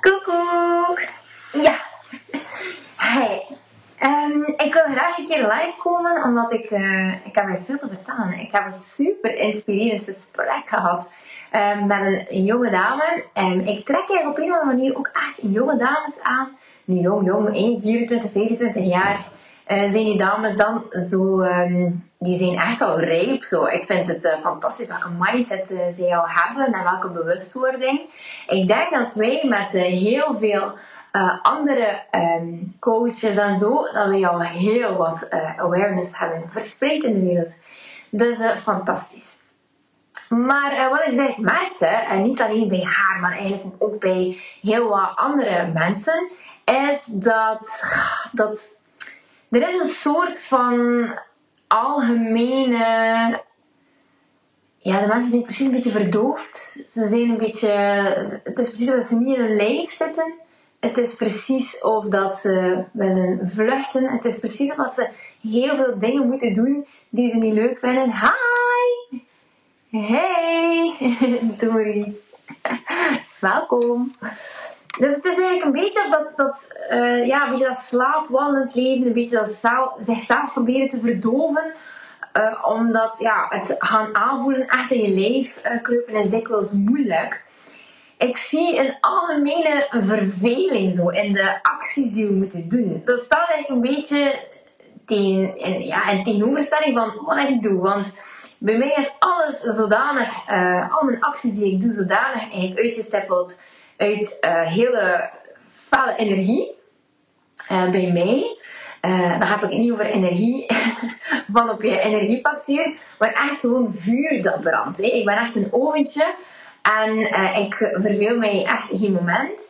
Koekoek! Ja! Hey, um, ik wil graag een keer live komen, omdat ik, uh, ik heb er veel te vertellen. Ik heb een super inspirerend gesprek gehad uh, met een jonge dame. Um, ik trek eigenlijk op een of andere manier ook echt jonge dames aan. Nu jong, jong, 1, 24, 25 jaar. Uh, zijn die dames dan zo, um, die zijn echt al rijp. Zo. Ik vind het uh, fantastisch welke mindset uh, zij al hebben en welke bewustwording. Ik denk dat wij met heel veel andere um, coaches en zo, dat wij al heel wat awareness hebben verspreid in de wereld. Dus fantastisch. Maar wat ik zeg, merkte, en niet alleen bij haar, maar eigenlijk ook bij heel wat andere mensen, is dat, dat er is een soort van algemene. Ja, de mensen zijn precies een beetje verdoofd. Ze zijn een beetje. Het is precies dat ze niet in een lijf zitten. Het is precies of dat ze willen vluchten. Het is precies of dat ze heel veel dingen moeten doen die ze niet leuk vinden. Hi! Hey! Doris. Welkom. Dus het is eigenlijk een beetje dat, dat, uh, ja, een beetje dat slaapwandelend leven, een beetje dat zelf, zichzelf proberen te verdoven. Uh, omdat ja, het gaan aanvoelen echt in je lijf uh, kruipen is dikwijls moeilijk. Ik zie een algemene verveling zo in de acties die we moeten doen. Dat staat eigenlijk een beetje tegen, in, ja, in tegenoverstelling van wat ik doe. Want bij mij is alles zodanig, al mijn acties die ik doe, zodanig eigenlijk uitgestippeld uit uh, hele felle energie uh, bij mij. Uh, dan heb ik het niet over energie van op je energiefactuur, maar echt gewoon vuur dat brandt. Ik ben echt een oventje en ik verveel mij echt geen moment.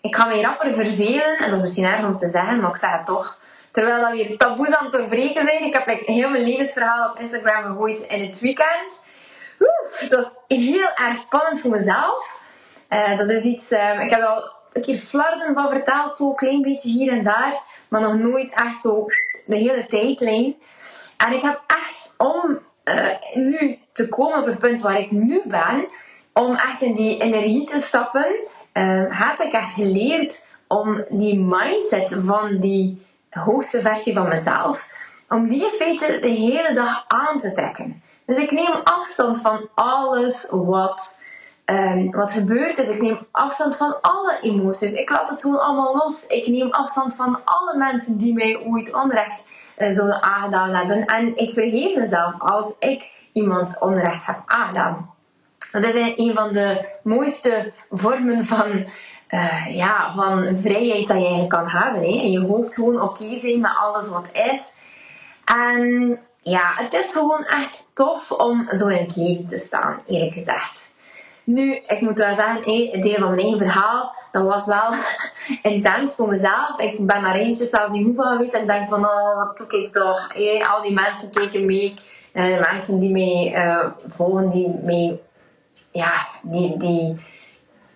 Ik ga mij rapper vervelen, en dat is misschien erg om te zeggen, maar ik zeg het toch. Terwijl dat we hier taboes aan het doorbreken zijn. Ik heb like, heel mijn levensverhaal op Instagram gegooid in het weekend. Dat is heel erg spannend voor mezelf. Uh, dat is iets, um, ik heb er al een keer flarden van verteld, zo klein beetje hier en daar, maar nog nooit echt zo de hele tijdlijn. En ik heb echt om uh, nu te komen op het punt waar ik nu ben, om echt in die energie te stappen, uh, heb ik echt geleerd om die mindset van die hoogste versie van mezelf, om die in feite de hele dag aan te trekken. Dus ik neem afstand van alles wat Um, wat gebeurt is, ik neem afstand van alle emoties. Ik laat het gewoon allemaal los. Ik neem afstand van alle mensen die mij ooit onrecht uh, zouden aangedaan hebben. En ik vergeef mezelf als ik iemand onrecht heb aangedaan. Dat is een van de mooiste vormen van, uh, ja, van vrijheid dat je kan hebben. Hè? In je hoofd gewoon oké okay zijn met alles wat is. En ja, het is gewoon echt tof om zo in het leven te staan, eerlijk gezegd. Nu, ik moet wel zeggen, hey, deel van mijn eigen verhaal, dat was wel intens voor mezelf. Ik ben daar eentje zelfs niet hoeveel geweest. En ik denk van, oh, wat doe ik toch? Al die mensen keken mee. Uh, de mensen die mij uh, volgen, die mij... Ja, die, die...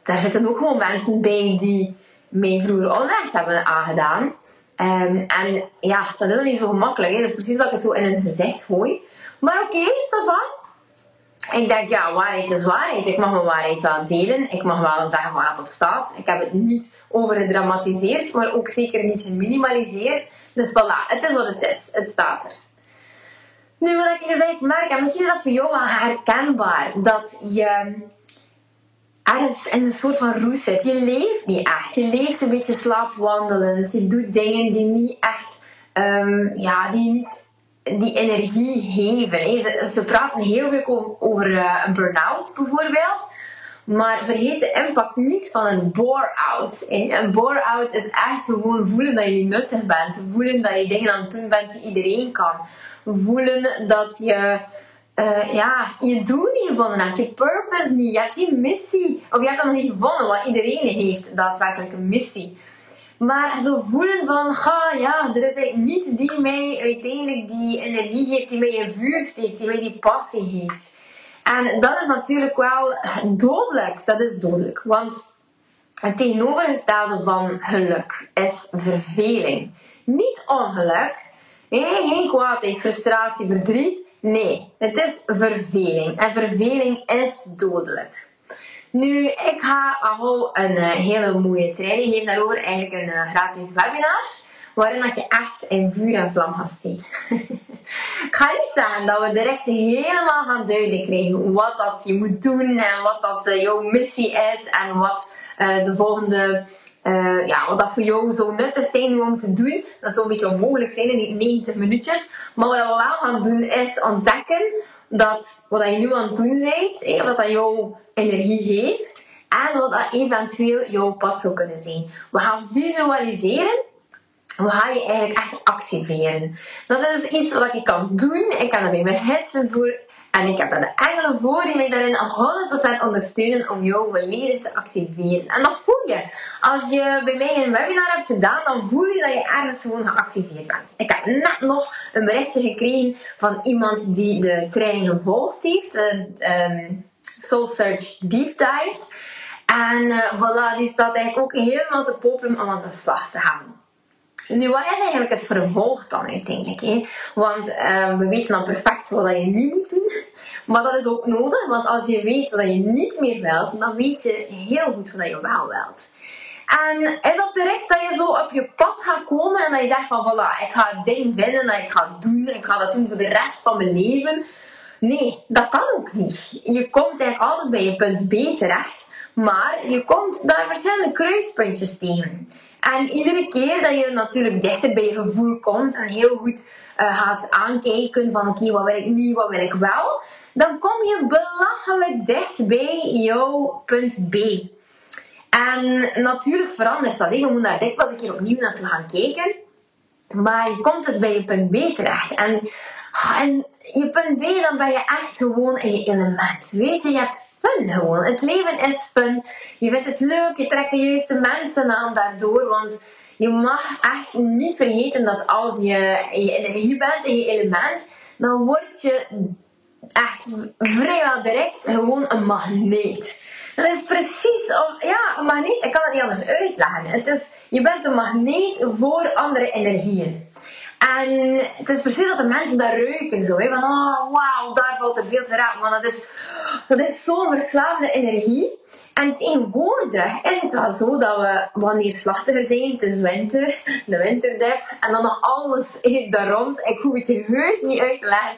Daar zitten ook gewoon mensen bij die mij vroeger onrecht hebben aangedaan. Um, en ja, dat is niet zo gemakkelijk. Dat is precies wat ik zo in een gezicht gooi. Maar oké, okay, van? Ik denk, ja, waarheid is waarheid. Ik mag mijn waarheid wel delen. Ik mag wel zeggen waar het op staat. Ik heb het niet overdramatiseerd, maar ook zeker niet geminimaliseerd. Dus voilà, het is wat het is. Het staat er. Nu, wat ik eigenlijk merk, en misschien is dat voor jou wel herkenbaar, dat je ergens in een soort van roes zit. Je leeft niet echt. Je leeft een beetje slaapwandelend. Je doet dingen die niet echt, um, ja, die niet die energie geven. Ze, ze praten heel veel over uh, een burn-out bijvoorbeeld. Maar vergeet de impact niet van een bore-out. Een bore-out is echt gewoon voelen dat je nuttig bent. Voelen dat je dingen aan het doen bent die iedereen kan. Voelen dat je uh, ja, je doel niet gevonden hebt. Je purpose niet. Je hebt geen missie. Of je hebt dat niet gevonden. Want iedereen heeft daadwerkelijk een missie. Maar zo voelen van, ga ja, er is eigenlijk niet die mij uiteindelijk die energie geeft, die mij in vuur steekt, die mij die passie heeft. En dat is natuurlijk wel dodelijk. Dat is dodelijk. Want het tegenovergestelde van geluk is verveling. Niet ongeluk, geen kwaadheid, frustratie, verdriet. Nee, het is verveling. En verveling is dodelijk. Nu, ik ga een uh, hele mooie training geven daarover. Eigenlijk een uh, gratis webinar. Waarin dat je echt in vuur en vlam gaat steken. ik ga niet zeggen dat we direct helemaal gaan duidelijk krijgen wat dat je moet doen. En wat dat uh, jouw missie is. En wat de volgende... ja, wat dat voor jou zo nuttig zijn om te doen. Dat zou een beetje onmogelijk zijn in die 90 minuutjes. Maar wat we wel gaan doen is ontdekken dat wat je nu aan het doen bent, wat dat jouw energie heeft en wat dat eventueel jouw pad zou kunnen zijn. We gaan visualiseren we gaan je eigenlijk echt activeren. Dat is iets wat ik kan doen. Ik kan er bij mijn headset voor. En ik heb daar de engelen voor die mij daarin 100% ondersteunen om jou volledig te activeren. En dat voel je. Als je bij mij een webinar hebt gedaan, dan voel je dat je ergens gewoon geactiveerd bent. Ik heb net nog een berichtje gekregen van iemand die de training gevolgd heeft. Soul Search Deep Dive. En uh, voilà, die staat eigenlijk ook helemaal te popelen om aan de slag te gaan. Nu, wat is eigenlijk het vervolg dan uiteindelijk? Hè? Want uh, we weten dan perfect wat je niet moet doen. Maar dat is ook nodig, want als je weet wat je niet meer wilt, dan weet je heel goed wat je wel wilt. En is dat direct dat je zo op je pad gaat komen en dat je zegt van voilà, ik ga het ding vinden dat ik ga doen, ik ga dat doen voor de rest van mijn leven. Nee, dat kan ook niet. Je komt eigenlijk altijd bij je punt B terecht, maar je komt daar verschillende kruispuntjes tegen. En iedere keer dat je natuurlijk dichter bij je gevoel komt en heel goed uh, gaat aankijken van oké, wat wil ik niet, wat wil ik wel, dan kom je belachelijk dicht bij jouw punt B. En natuurlijk verandert dat. We moeten daar dikwijls een keer opnieuw naartoe gaan kijken. Maar je komt dus bij je punt B terecht. En, en je punt B, dan ben je echt gewoon in je element. Weet je, je hebt Het leven is fun. Je vindt het leuk, je trekt de juiste mensen aan daardoor. Want je mag echt niet vergeten dat als je je energie bent, in je element, dan word je echt vrijwel direct gewoon een magneet. Dat is precies, ja, een magneet, ik kan het niet anders uitleggen. Het is, je bent een magneet voor andere energieën. En het is precies dat de mensen daar ruiken zo. Hè? Van, oh, wauw, daar valt er veel te raken. Want dat is, dat is zo'n verslaafde energie. En tegenwoordig is het wel zo dat we wanneer slachtiger zijn, het is winter, de winterdip, en dan nog alles daar rond. Ik hoef het je heus niet uit te leggen.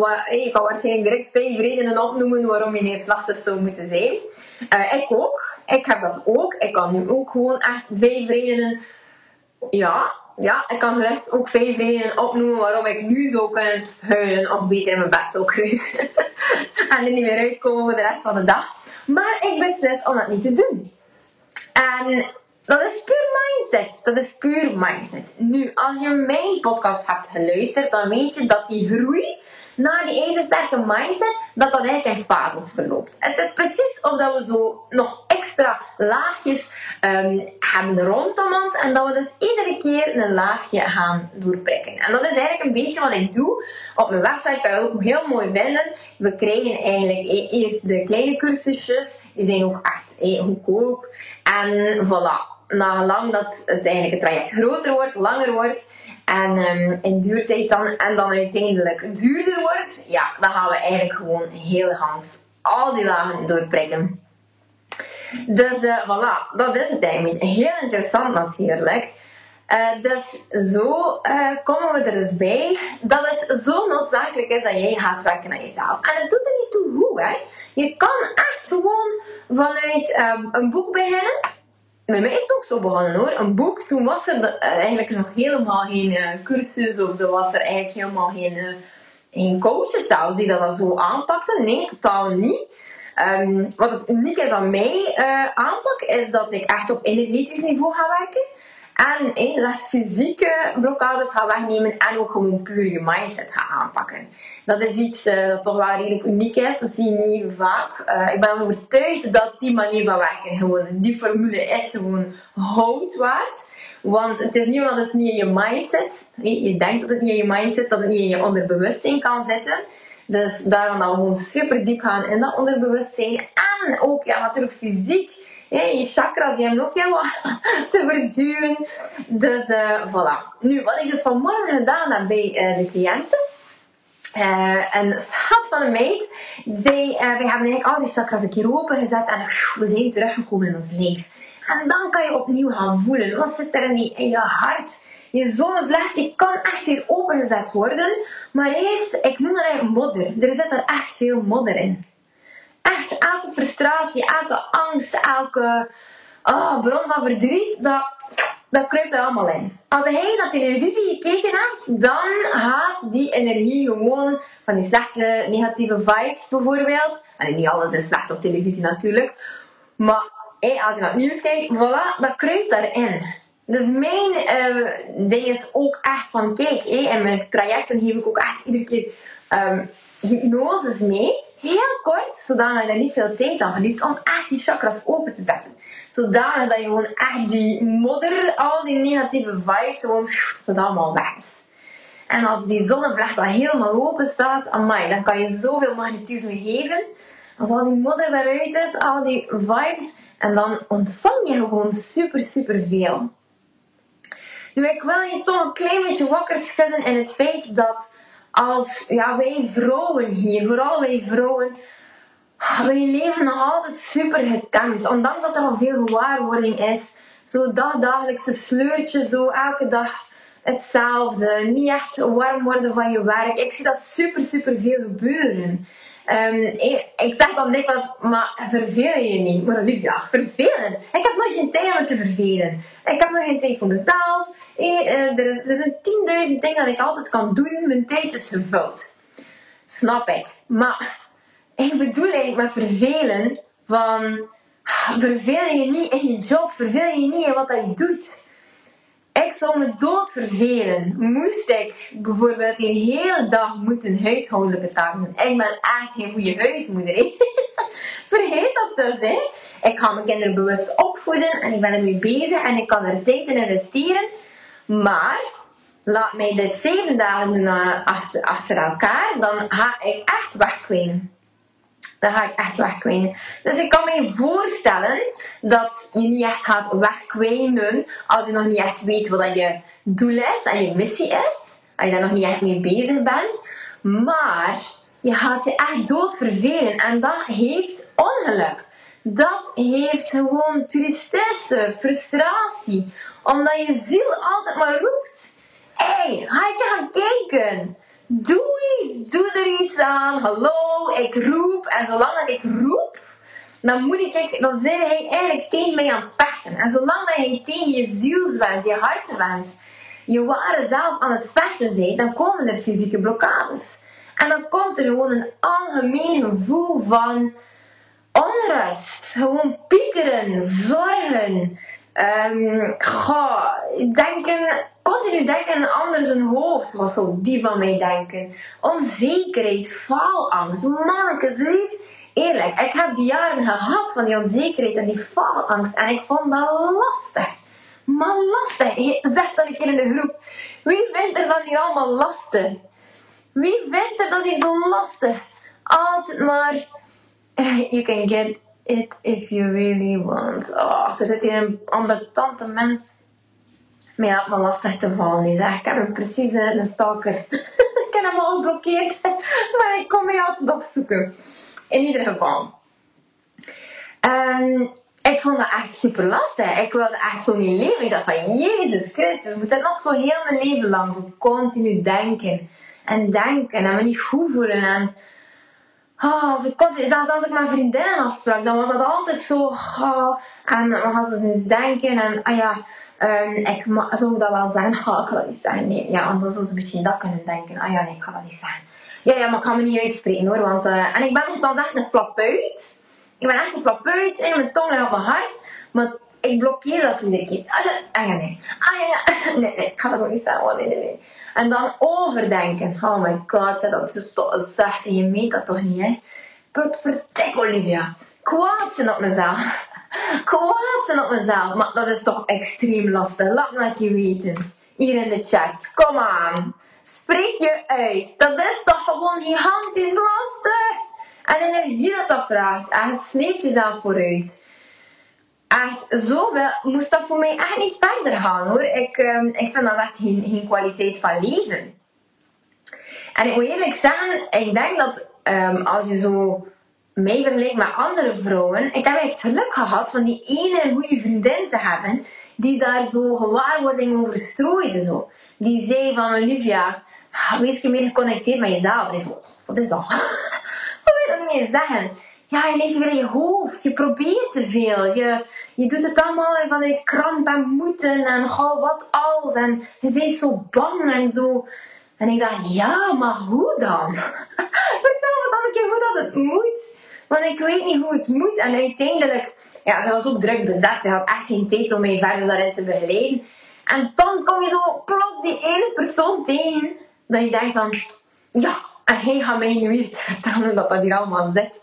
Uh, ik kan waarschijnlijk direct vijf redenen opnoemen waarom je neerslachtig zou moeten zijn. Uh, ik ook. Ik heb dat ook. Ik kan nu ook gewoon echt vijf redenen ja, ja, ik kan gerust ook vijf redenen opnoemen waarom ik nu zou kunnen huilen of beter mijn bed zou kruipen. en er niet meer uitkomen voor de rest van de dag. Maar ik beslis om dat niet te doen. En dat is puur mindset. Dat is puur mindset. Nu, als je mijn podcast hebt geluisterd, dan weet je dat die groei naar die ijzersterke mindset, dat dat eigenlijk in fases verloopt. Het is precies of dat we zo nog laagjes um, hebben rondom ons en dat we dus iedere keer een laagje gaan doorprikken. En dat is eigenlijk een beetje wat ik doe. Op mijn website kan je ook heel mooi vinden. We krijgen eigenlijk e- eerst de kleine cursusjes, die zijn ook echt eh, goedkoop. En voilà, lang dat het eigenlijk het traject groter wordt, langer wordt, en um, in duurtijd dan, en dan uiteindelijk duurder wordt, ja, dan gaan we eigenlijk gewoon heel Hans al die lagen doorprikken. Dus uh, voilà, dat is het eigenlijk. Heel interessant natuurlijk. Uh, dus zo uh, komen we er dus bij dat het zo noodzakelijk is dat jij gaat werken aan jezelf. En het doet er niet toe hoe, hè. Je kan echt gewoon vanuit um, een boek beginnen bij mij is het ook zo begonnen hoor. Een boek, toen was er eh, eigenlijk nog helemaal geen cursus of er was er eigenlijk helemaal geen, geen zelfs die dat zo aanpakten. Nee, totaal niet. Um, wat het uniek is aan mij uh, aanpak, is dat ik echt op energetisch niveau ga werken. En inderdaad fysieke blokkades gaan wegnemen en ook gewoon puur je mindset gaan aanpakken. Dat is iets uh, dat toch wel redelijk uniek is. Dat zie je niet vaak. Uh, ik ben overtuigd dat die manier van werken gewoon, die formule is gewoon hout waard. Want het is niet omdat het niet in je mindset, je denkt dat het niet in je mindset, dat het niet in je onderbewustzijn kan zitten. Dus daarom dat we gewoon super diep gaan in dat onderbewustzijn. En ook ja, natuurlijk fysiek je chakras die hebben ook heel wat te verduren. Dus uh, voilà. Nu, wat ik dus vanmorgen gedaan heb bij uh, de cliënten. Uh, een schat van een meid. Zij, wij hebben eigenlijk al die chakras een keer opengezet en we zijn teruggekomen in ons lijf. En dan kan je opnieuw gaan voelen. Wat zit er in, die, in je hart? Je zonnevlecht die kan echt weer opengezet worden. Maar eerst, ik noem dat eigenlijk modder. Er zit er echt veel modder in. Echt, elke frustratie, elke angst, elke oh, bron van verdriet, dat, dat kruipt er allemaal in. Als jij naar televisie gekeken hebt, dan gaat die energie gewoon van die slechte negatieve vibes bijvoorbeeld. En niet alles is slecht op televisie natuurlijk. Maar hey, als je naar het nieuws kijkt, voilà, dat kruipt daarin. Dus mijn uh, ding is ook echt van, kijk, hey, in mijn trajecten geef ik ook echt iedere keer um, hypnoses mee. Heel kort, zodat je er niet veel tijd aan verliest om echt die chakras open te zetten. Zodanig dat je gewoon echt die modder, al die negatieve vibes, gewoon, dat allemaal weg is. En als die zonnevlecht dan helemaal open staat, amai, dan kan je zoveel magnetisme geven. Als al die modder eruit is, al die vibes, en dan ontvang je gewoon super, super veel. Nu, ik wil je toch een klein beetje wakker schudden in het feit dat als ja, wij vrouwen hier, vooral wij vrouwen, wij leven nog altijd super getemd. Ondanks dat er al veel gewaarwording is. Zo dagdagelijkse sleurtje, zo elke dag hetzelfde. Niet echt warm worden van je werk. Ik zie dat super, super veel gebeuren. Um, ik, ik zeg dan dikwijls, maar verveel je niet? Maar Olivia, vervelen? Ik heb nog geen tijd om te vervelen. Ik heb nog geen tijd voor mezelf. Eh, er, is, er zijn tienduizend dingen dat ik altijd kan doen. Mijn tijd is gevuld. Snap ik. Maar ik bedoel eigenlijk met vervelen van... Verveel je niet in je job. Verveel je niet in wat je doet. Ik zou me dood vervelen. Moest ik bijvoorbeeld een hele dag moeten huishoudelijke taken. Ik ben echt geen goede huismoeder. Vergeet dat dus. Hè. Ik ga mijn kinderen bewust opvoeden en ik ben ermee bezig en ik kan er tijd in investeren. Maar laat mij dit zeven dagen doen achter, achter elkaar, dan ga ik echt wegkwijnen dan ga ik echt wegkwijnen. Dus ik kan me voorstellen dat je niet echt gaat wegkwijnen als je nog niet echt weet wat je doel is en je missie is. Als je daar nog niet echt mee bezig bent. Maar je gaat je echt dood vervelen en dat heeft ongeluk. Dat heeft gewoon tristesse, frustratie. Omdat je ziel altijd maar roept. Hé, hey, ga ik gaan kijken. Doe iets, doe er iets aan. Hallo, ik roep. En zolang dat ik roep, dan moet ik, dan zijn hij eigenlijk tegen mij aan het vechten. En zolang dat hij tegen je zielswens, je hartenwens, je ware zelf aan het vechten bent, dan komen er fysieke blokkades. En dan komt er gewoon een algemeen gevoel van onrust. Gewoon piekeren, zorgen. Um, goh, denken Continu denken aan anders zijn hoofd. Wat zou die van mij denken? Onzekerheid, faalangst. Mannekes lief. Eerlijk, ik heb die jaren gehad van die onzekerheid en die faalangst. En ik vond dat lastig. Maar lastig. Zeg dan een keer in de groep. Wie vindt er dan hier allemaal lastig? Wie vindt er dan hier zo lastig? Altijd maar... You can get it if you really want. Oh, er zit hier een ambetante mens mij helpt me lastig te vallen. Die ik heb hem precies een stalker. ik heb hem al geblokkeerd. maar ik kom mij altijd opzoeken. In ieder geval. Um, ik vond dat echt super lastig. Ik wilde echt zo niet leven. Ik dacht van, Jezus Christus, moet dat nog zo heel mijn leven lang zo continu denken. En denken en me niet goed voelen. En oh, zo continu, zelfs als ik met vriendinnen afsprak, dan was dat altijd zo. Oh, en dan gaan ze nu denken en ah ja Um, ik zou dat wel zeggen, oh, ik ga dat niet zeggen. Nee, ja, dan zou ze misschien dat kunnen denken. Ah ja, nee, ik ga dat niet zeggen. Ja, ja, maar ik ga me niet uitspreken hoor. Want, uh, en ik ben nogthans echt een flapuit. Ik ben echt een flapuit. En mijn tong ligt op mijn hart. Maar ik blokkeer dat zo iedere keer. Ah ja, nee. Ah ja. Nee, nee, ik ga dat ook niet zeggen. Oh, nee, nee, nee. En dan overdenken. Oh my god, dat is toch zacht. En je meent dat toch niet, hè? Vertek, Olivia. Kwaad zijn op mezelf kwaad zijn op mezelf. Maar dat is toch extreem lastig. Laat me dat je weten. Hier in de chat. Kom aan. Spreek je uit. Dat is toch gewoon gigantisch lastig. En energie dat dat vraagt. En je jezelf vooruit. Echt, zo moest dat voor mij echt niet verder gaan hoor. Ik, um, ik vind dat echt geen, geen kwaliteit van leven. En ik moet eerlijk zeggen, ik denk dat ehm, als je zo mij vergelijkt met andere vrouwen, ik heb echt geluk gehad van die ene goede vriendin te hebben die daar zo gewaarwording over strooide. Zo. Die zei van Olivia, wees je meer geconnecteerd met jezelf. En ik zo, wat is dat? wat wil je dat niet zeggen? Ja, je leeft weer in je hoofd. Je probeert te veel. Je, je doet het allemaal vanuit kramp en moeten en gauw wat als. En je bent zo bang en zo. En ik dacht, ja, maar hoe dan? Vertel me dan een keer hoe dat het moet. Want ik weet niet hoe het moet. En uiteindelijk, ja, ze was ook druk bezet. Ze had echt geen tijd om mij verder daarin te begeleiden. En dan kom je zo plots die ene persoon tegen. Dat je denkt van, ja, en hij gaat mij nu weer vertellen dat dat hier allemaal zit.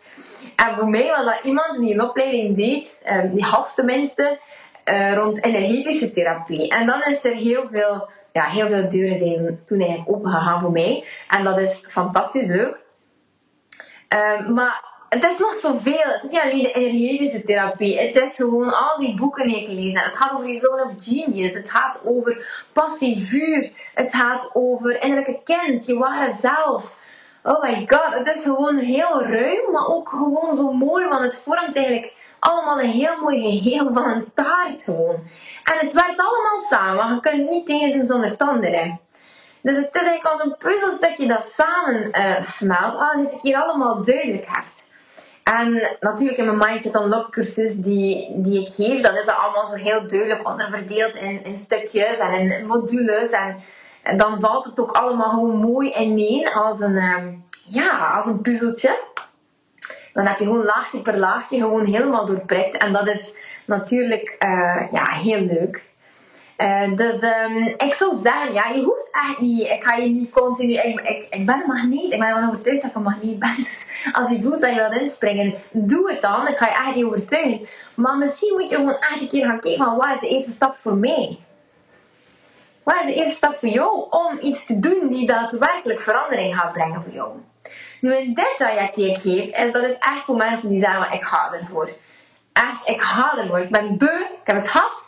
En voor mij was dat iemand die een opleiding deed, um, die half tenminste, uh, rond energetische therapie. En dan is er heel veel, ja, heel veel deuren zijn toen opengegaan voor mij. En dat is fantastisch leuk. Um, maar het is nog zoveel. Het is niet alleen de energetische therapie. Het is gewoon al die boeken die ik gelezen heb. Het gaat over die zone of genius. Het gaat over passie, vuur. Het gaat over innerlijke kind, je ware zelf. Oh my god, het is gewoon heel ruim, maar ook gewoon zo mooi, want het vormt eigenlijk allemaal een heel mooi geheel van een taart gewoon. En het werkt allemaal samen, je kunt niet tegen doen zonder het andere. Dus het is eigenlijk als een puzzelstukje dat samen uh, smelt, als je het hier allemaal duidelijk hebt. En natuurlijk in mijn Mindset Unlock cursus die, die ik geef, dan is dat allemaal zo heel duidelijk onderverdeeld in, in stukjes en in modules. En, dan valt het ook allemaal gewoon mooi ineen als een, um, ja, als een puzzeltje. Dan heb je gewoon laagje per laagje gewoon helemaal doorprikt. En dat is natuurlijk uh, ja, heel leuk. Uh, dus um, ik zou zeggen, ja, je hoeft echt niet, ik ga je niet continu, ik, ik, ik ben een magneet, ik ben ervan overtuigd dat ik een magneet ben. Dus als je voelt dat je wilt inspringen, doe het dan. Ik ga je echt niet overtuigen. Maar misschien moet je gewoon echt een keer gaan kijken van, wat is de eerste stap voor mij? Wat is de eerste stap voor jou om iets te doen die daadwerkelijk verandering gaat brengen voor jou? Nu in dit traject die ik geef, is, dat is echt voor mensen die zeggen, ik ga ervoor. Echt, ik ga ervoor. Ik ben beu, ik heb het gehad.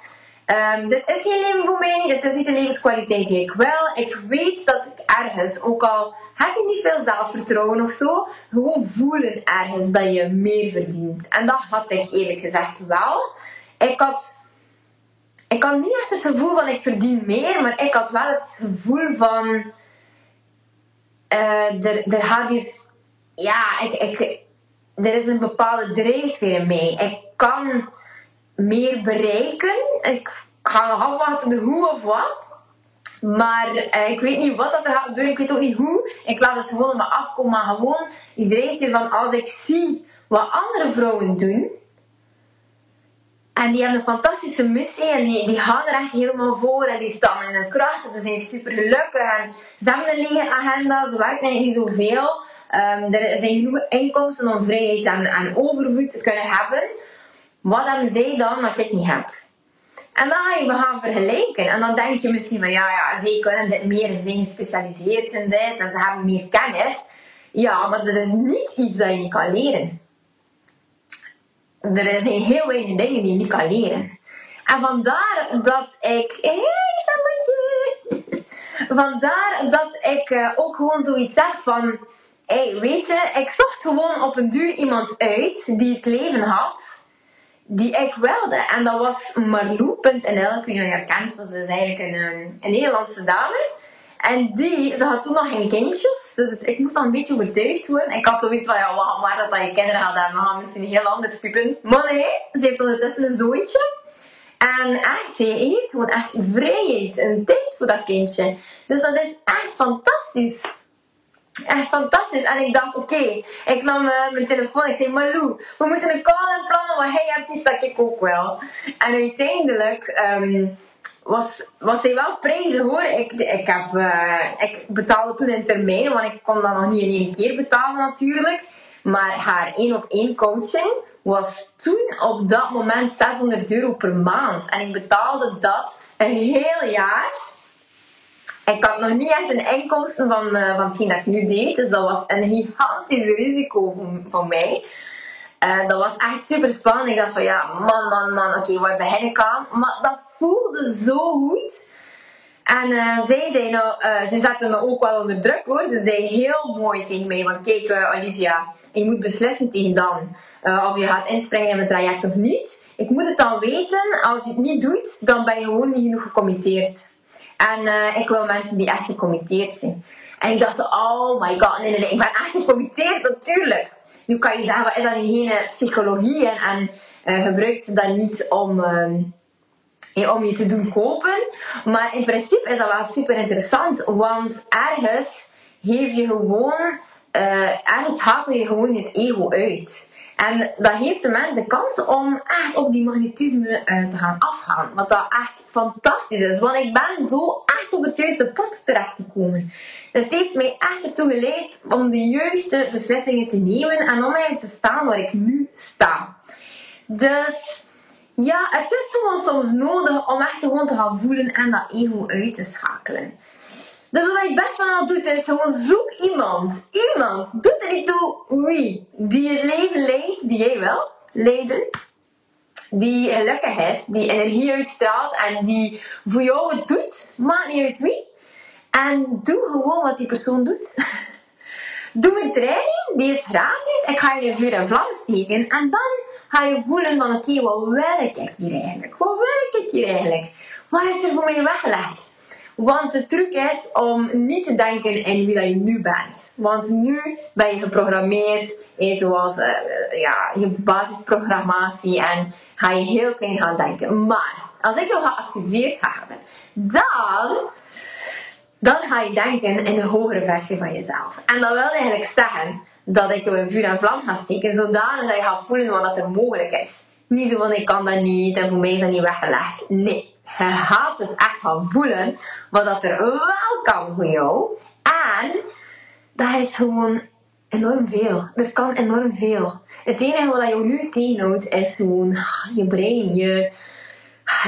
Um, dit is geen leven voor mij, dit is niet de levenskwaliteit die ik wil. Ik weet dat ik ergens, ook al heb je niet veel zelfvertrouwen of zo, gewoon voelen ergens dat je meer verdient. En dat had ik eerlijk gezegd wel. Ik had, ik had niet echt het gevoel van ik verdien meer, maar ik had wel het gevoel van uh, er, er gaat hier, ja, ik, ik, er is een bepaalde drijfveer in mij. Ik kan meer bereiken. Ik ga nog afwachten hoe of wat. Maar eh, ik weet niet wat dat er gaat gebeuren. Ik weet ook niet hoe. Ik laat het gewoon op me afkomen. Maar gewoon iedereen keer van als ik zie wat andere vrouwen doen. En die hebben een fantastische missie en die, die gaan er echt helemaal voor en die staan in hun kracht. Ze zijn super gelukkig en ze hebben een agenda, ze werken niet zoveel. Um, er zijn genoeg inkomsten om vrijheid en, en overvloed te kunnen hebben. Wat hebben zij dan dat ik niet heb? En dan ga je gaan vergelijken. En dan denk je misschien van, ja, ja, zij kunnen dit meer, ze zijn gespecialiseerd in dit en ze hebben meer kennis. Ja, maar dat is niet iets dat je niet kan leren. Er zijn heel weinig dingen die je niet kan leren. En vandaar dat ik... Hé, hey, Vandaar dat ik uh, ook gewoon zoiets zeg van... Hey, weet je, ik zocht gewoon op een duur iemand uit die het leven had die ik wilde. En dat was Marlou.nl. Ik weet niet je herkent. Dat is eigenlijk een, ehm, een Nederlandse dame. En die, ze had toen nog geen kindjes. Dus ik moest dan een beetje overtuigd worden. Ik had zoiets van, ja, wat maar dat, dat je kinderen had. We gaan misschien heel anders piepen. Maar nee, ze heeft ondertussen een zoontje. En echt, heeft gewoon echt vrijheid en tijd voor dat kindje. Dus dat is echt fantastisch. Echt fantastisch. En ik dacht, oké, ik nam uh, mijn telefoon. Ik zei, Malou, we moeten een call in plannen, want hij hebt iets dat ik ook wel. En uiteindelijk um, was, was hij wel prijzen hoor. Ik, ik, heb, uh, ik betaalde toen in termijn, want ik kon dat nog niet in één keer betalen natuurlijk. Maar haar één op één coaching was toen op dat moment 600 euro per maand. En ik betaalde dat een heel jaar ik had nog niet echt een inkomsten van, uh, van hetgeen dat ik nu deed. Dus dat was een gigantisch risico voor, mij. Uh, dat was echt super spannend. Ik dacht van ja, man, man, man, oké, okay, waar begin ik aan? Maar dat voelde zo goed. En uh, zij zei nou, uh, ze zette me ook wel onder druk hoor. Ze zei heel mooi tegen mij: van kijk, uh, Olivia, je moet beslissen tegen dan of je gaat inspringen in mijn traject of niet. Ik moet het dan weten. Als je het niet doet, dan ben je gewoon niet genoeg gecommitteerd. En ik wil mensen die echt gecommitteerd zijn. En ik dacht, oh my god, nee, nee, nee, ik ben echt gecommitteerd, natuurlijk. Nu kan je zeggen, wat is dat geen psychologie? En, en gebruikt ze dat niet om ehm, om je te doen kopen. Maar in principe is dat wel super interessant, want ergens geef je gewoon, uh, ergens hakel je gewoon het ego uit. En dat geeft de mensen de kans om echt op die magnetisme uh, te gaan afgaan. Wat dat echt fantastisch is. Want ik ben zo echt op het juiste pad terechtgekomen. Het heeft mij echt ertoe geleid om de juiste beslissingen te nemen en om eigenlijk te staan waar ik nu sta. Dus ja, het is gewoon soms nodig om echt gewoon te gaan voelen en dat ego uit te schakelen. Dus wat ik best wel doe, is gewoon zoek iemand. Iemand. Doet er niet toe wie. Die je leven leidt, die jij wil leiden. Die gelukkig is, die energie uitstraalt en die voor jou het doet. Maakt niet uit wie. En doe gewoon wat die persoon doet. doe een training, die is gratis. Ik ga je in vuur en vlam steken. En dan ga je voelen van oké, wat wil ik hier eigenlijk? Wat wil ik hier eigenlijk? Wat is er voor mij weggelegd? Want de truc is om niet te denken in wie dat je nu bent. Want nu ben je geprogrammeerd in zoals uh, ja, je basisprogrammatie en ga je heel klein gaan denken. Maar als ik jou geactiveerd ga hebben, dan, dan ga je denken in de hogere versie van jezelf. En dat wil eigenlijk zeggen dat ik in vuur en vlam ga steken, zodanig dat je gaat voelen wat er mogelijk is. Niet zo van ik kan dat niet en voor mij is dat niet weggelegd. Nee, je gaat dus echt gaan voelen wat dat er wel kan voor jou. En dat is gewoon enorm veel. Er kan enorm veel. Het enige wat je nu tegenhoudt is gewoon je brein. Je,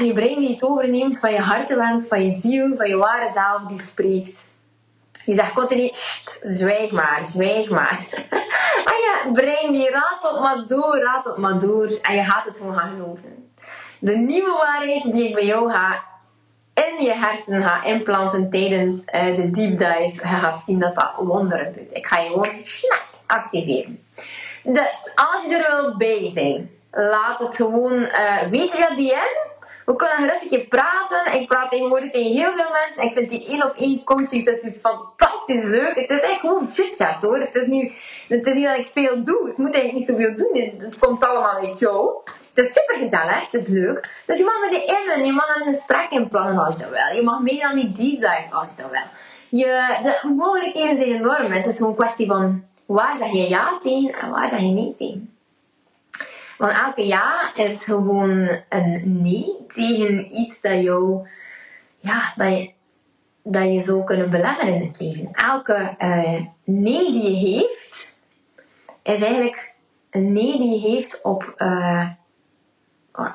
je brein die het overneemt van je hartenwens, van je ziel, van je ware zelf die spreekt. Die zegt continu, zwijg maar, zwijg maar. en je brein die ratelt maar door, ratelt maar door. En je gaat het gewoon gaan geloven. De nieuwe waarheid die ik bij jou ga in je hersenen ga implanten tijdens uh, de deep dive. Je gaat zien dat dat wonderen doet. Ik ga je gewoon snap activeren. Dus als je er wil bij zijn, laat het gewoon uh, weten via DM. We kunnen keer praten. Ik praat tegenwoordig tegen heel veel mensen. Ik vind die één op één coaching sessies fantastisch leuk. Het is echt gewoon chit-chat hoor. Het is, nu, het is niet dat ik veel doe. Ik moet eigenlijk niet zoveel doen. Het komt allemaal uit jou. Het is super gezellig, het is leuk. Dus je mag met die in, je mag een gesprek inplannen als je dat wil. Je mag mee aan die deep dive als je dat wil. Je, de mogelijkheden zijn enorm. Het is gewoon een kwestie van waar zeg je ja tegen en waar zeg je nee tegen. Want elke ja is gewoon een nee tegen iets dat jou, ja, dat je, dat je zou kunnen belemmeren in het leven. Elke uh, nee die je heeft, is eigenlijk een nee die je heeft op, uh,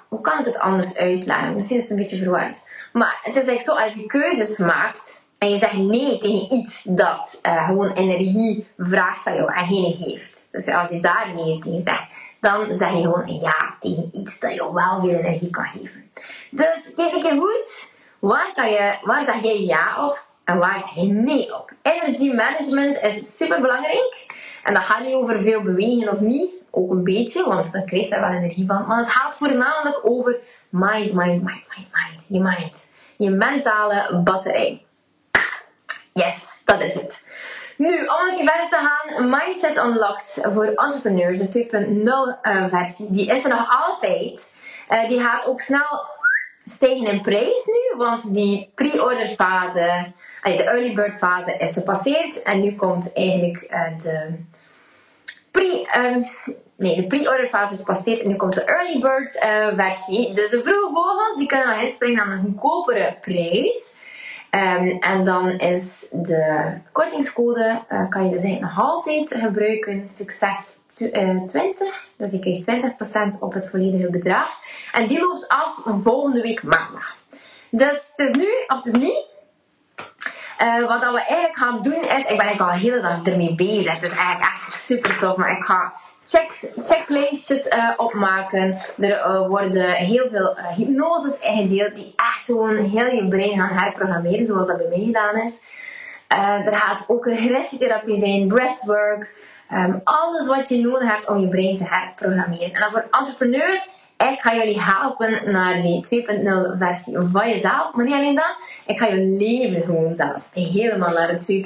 hoe kan ik het anders uitleggen? Misschien is het een beetje verwarrend. Maar het is echt zo, als je keuzes maakt en je zegt nee tegen iets dat uh, gewoon energie vraagt van jou en geen heeft. Dus als je daar nee tegen zegt, dan zeg je gewoon ja tegen iets dat je wel weer energie kan geven. Dus kijk keer goed, waar, kan je, waar zeg jij ja op en waar zeg je nee op? Energy management is super belangrijk. En dat gaat niet over veel bewegen of niet, ook een beetje, want dan krijg je daar wel energie van. Maar het gaat voornamelijk over mind, mind, mind, mind, mind. Je mind. Je mentale batterij. Yes, dat is het. Nu, om een verder te gaan, Mindset Unlocked voor entrepreneurs, de 2.0 uh, versie, die is er nog altijd. Uh, die gaat ook snel stijgen in prijs nu, want die pre-order fase, de early bird fase is gepasseerd en nu komt eigenlijk uh, de pre... Um, nee, de pre-order fase is gepasseerd en nu komt de early bird versie. Dus de vroege vogels die kunnen nog inspringen aan een goedkopere prijs. Um, en dan is de kortingscode, uh, kan je dus eigenlijk nog altijd gebruiken, succes 20. Eh, dus je krijgt 20% op het volledige bedrag. En die loopt af volgende week maandag. Dus het is nu, of het is niet. Uh, wat we eigenlijk gaan doen is, ik ben eigenlijk al hele dag ermee bezig. Het is eigenlijk echt super tof, maar ik ga check, checklistjes uh, opmaken. Er worden heel veel hypnoses ingedeeld die echt gewoon heel je brein gaan herprogrammeren, zoals dat bij mij gedaan is. er gaat ook regressietherapie zijn, breathwork. Um, alles wat je nodig hebt om je brein te herprogrammeren. En dan voor entrepreneurs ik ga jullie helpen naar die 2.0 versie van jezelf. Maar niet alleen dat, ik ga je leven gewoon zelfs helemaal naar de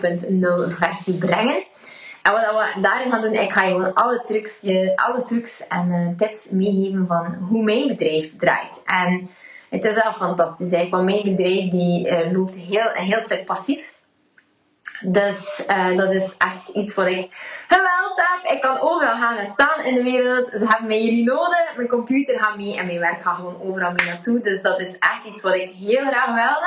2.0 versie brengen. En wat we daarin gaan doen, ik ga je gewoon alle trucs, alle trucs en uh, tips meegeven van hoe mijn bedrijf draait. En het is wel fantastisch eigenlijk, want mijn bedrijf die, uh, loopt heel, een heel stuk passief. Dus uh, dat is echt iets wat ik geweld heb. Ik kan overal gaan en staan in de wereld. Ze hebben mij niet nodig. Mijn computer gaat mee en mijn werk gaat gewoon overal mee naartoe. Dus dat is echt iets wat ik heel graag wil.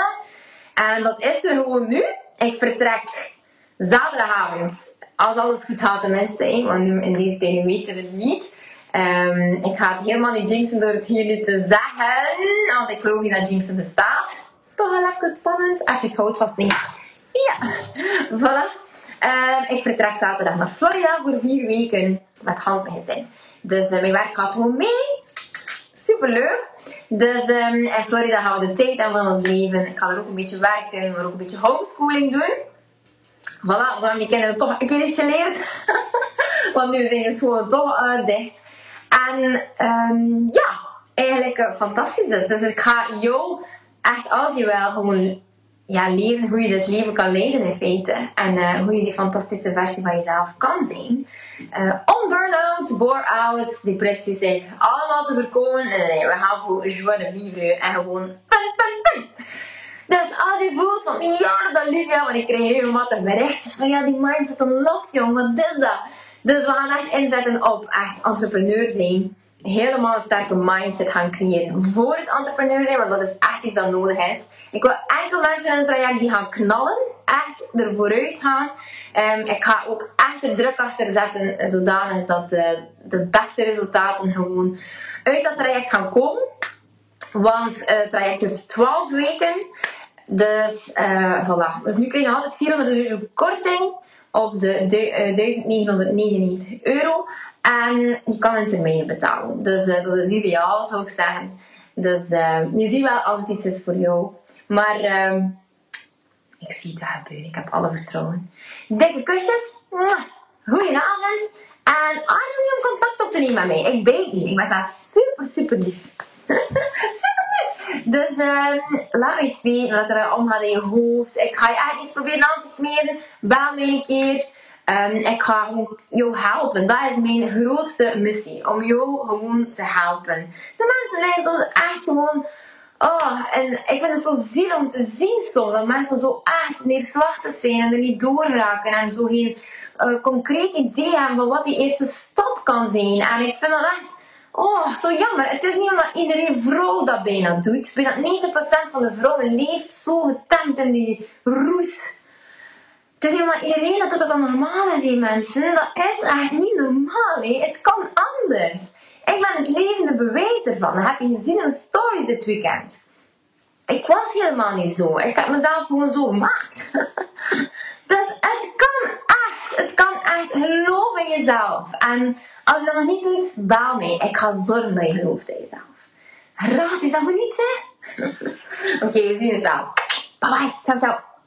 En dat is er gewoon nu. Ik vertrek zaterdagavond. Als alles goed gaat, tenminste. Want in deze tijd weten we het niet. Um, ik ga het helemaal niet jinxen door het hier nu te zeggen. Want ik geloof niet dat jinxen bestaat. Toch wel even spannend. Even hout vast niet. Ja, voilà. Uh, ik vertrek zaterdag naar Florida voor vier weken met Hans mijn gezin. Dus uh, mijn werk gaat gewoon mee. Super leuk. Dus um, in Florida gaan we de tijd aan van ons leven. Ik ga er ook een beetje werken, maar ook een beetje homeschooling doen. Voilà, zo hebben die kinderen toch ik weet iets geleerd. Want nu zijn de scholen toch uh, dicht. En um, ja, eigenlijk uh, fantastisch dus. Dus ik ga jou echt als je wel gewoon ja, leren hoe je dit leven kan leiden in feite. En uh, hoe je die fantastische versie van jezelf kan zijn. Uh, om burn-outs, bore-outs, depressies allemaal te voorkomen. Nee, we gaan voor joie de en gewoon fun, fun, fun. Dus als je voelt van ja, dat lief ja, want ik krijg regelmatig berichtjes van ja, die mindset unlocked jong, wat is dat? Dus we gaan echt inzetten op echt entrepreneurs zijn helemaal een sterke mindset gaan creëren voor het entrepreneur zijn, want dat is echt iets dat nodig is. Ik wil enkel mensen in het traject die gaan knallen, echt er vooruit gaan. Um, ik ga ook echt de druk achter zetten, zodanig dat de, de beste resultaten gewoon uit dat traject gaan komen. Want uh, het traject duurt 12 weken. Dus uh, voilà. Dus nu kun je altijd 400 euro korting op de, de uh, 1999 euro. En je kan in termijnen betalen. Dus uh, dat is ideaal, zou ik zeggen. Dus je ziet wel als het iets is voor jou. Maar uh, ik zie het wel gebeuren. Ik heb alle vertrouwen. Dikke kusjes. Goedenavond. En jullie om contact op te nemen met mij. Ik weet niet. Ik ben daar super, super lief. super. Dus um, laat me iets weten wat er omgaat in je hoofd. Ik ga je echt iets proberen aan te smeren. Bel me een keer. Um, ik ga jou helpen. Dat is mijn grootste missie. Om jou gewoon te helpen. De mensen lezen soms echt gewoon... Oh, en ik vind het zo zielig om te zien soms. Dat mensen zo echt neerslachtig zijn. En er niet doorraken. En zo geen uh, concreet idee hebben wat die eerste stap kan zijn. En ik vind dat echt... Oh, zo jammer. Het is niet omdat iedereen vrouw dat bijna doet. Bijna 90% van de vrouwen leeft zo getemd in die roes het is helemaal iedereen dat dan normaal is, die mensen. Dat is echt niet normaal. Hè. Het kan anders. Ik ben het levende bewijs ervan. Dat heb je gezien in stories dit weekend. Ik was helemaal niet zo. Ik heb mezelf gewoon zo gemaakt. dus het kan echt. Het kan echt. Geloof in jezelf. En als je dat nog niet doet, baal mee. Ik ga zorgen dat je gelooft in jezelf. Raad, is dat goed niet, hè? Oké, we zien het wel. Bye bye. Ciao, ciao.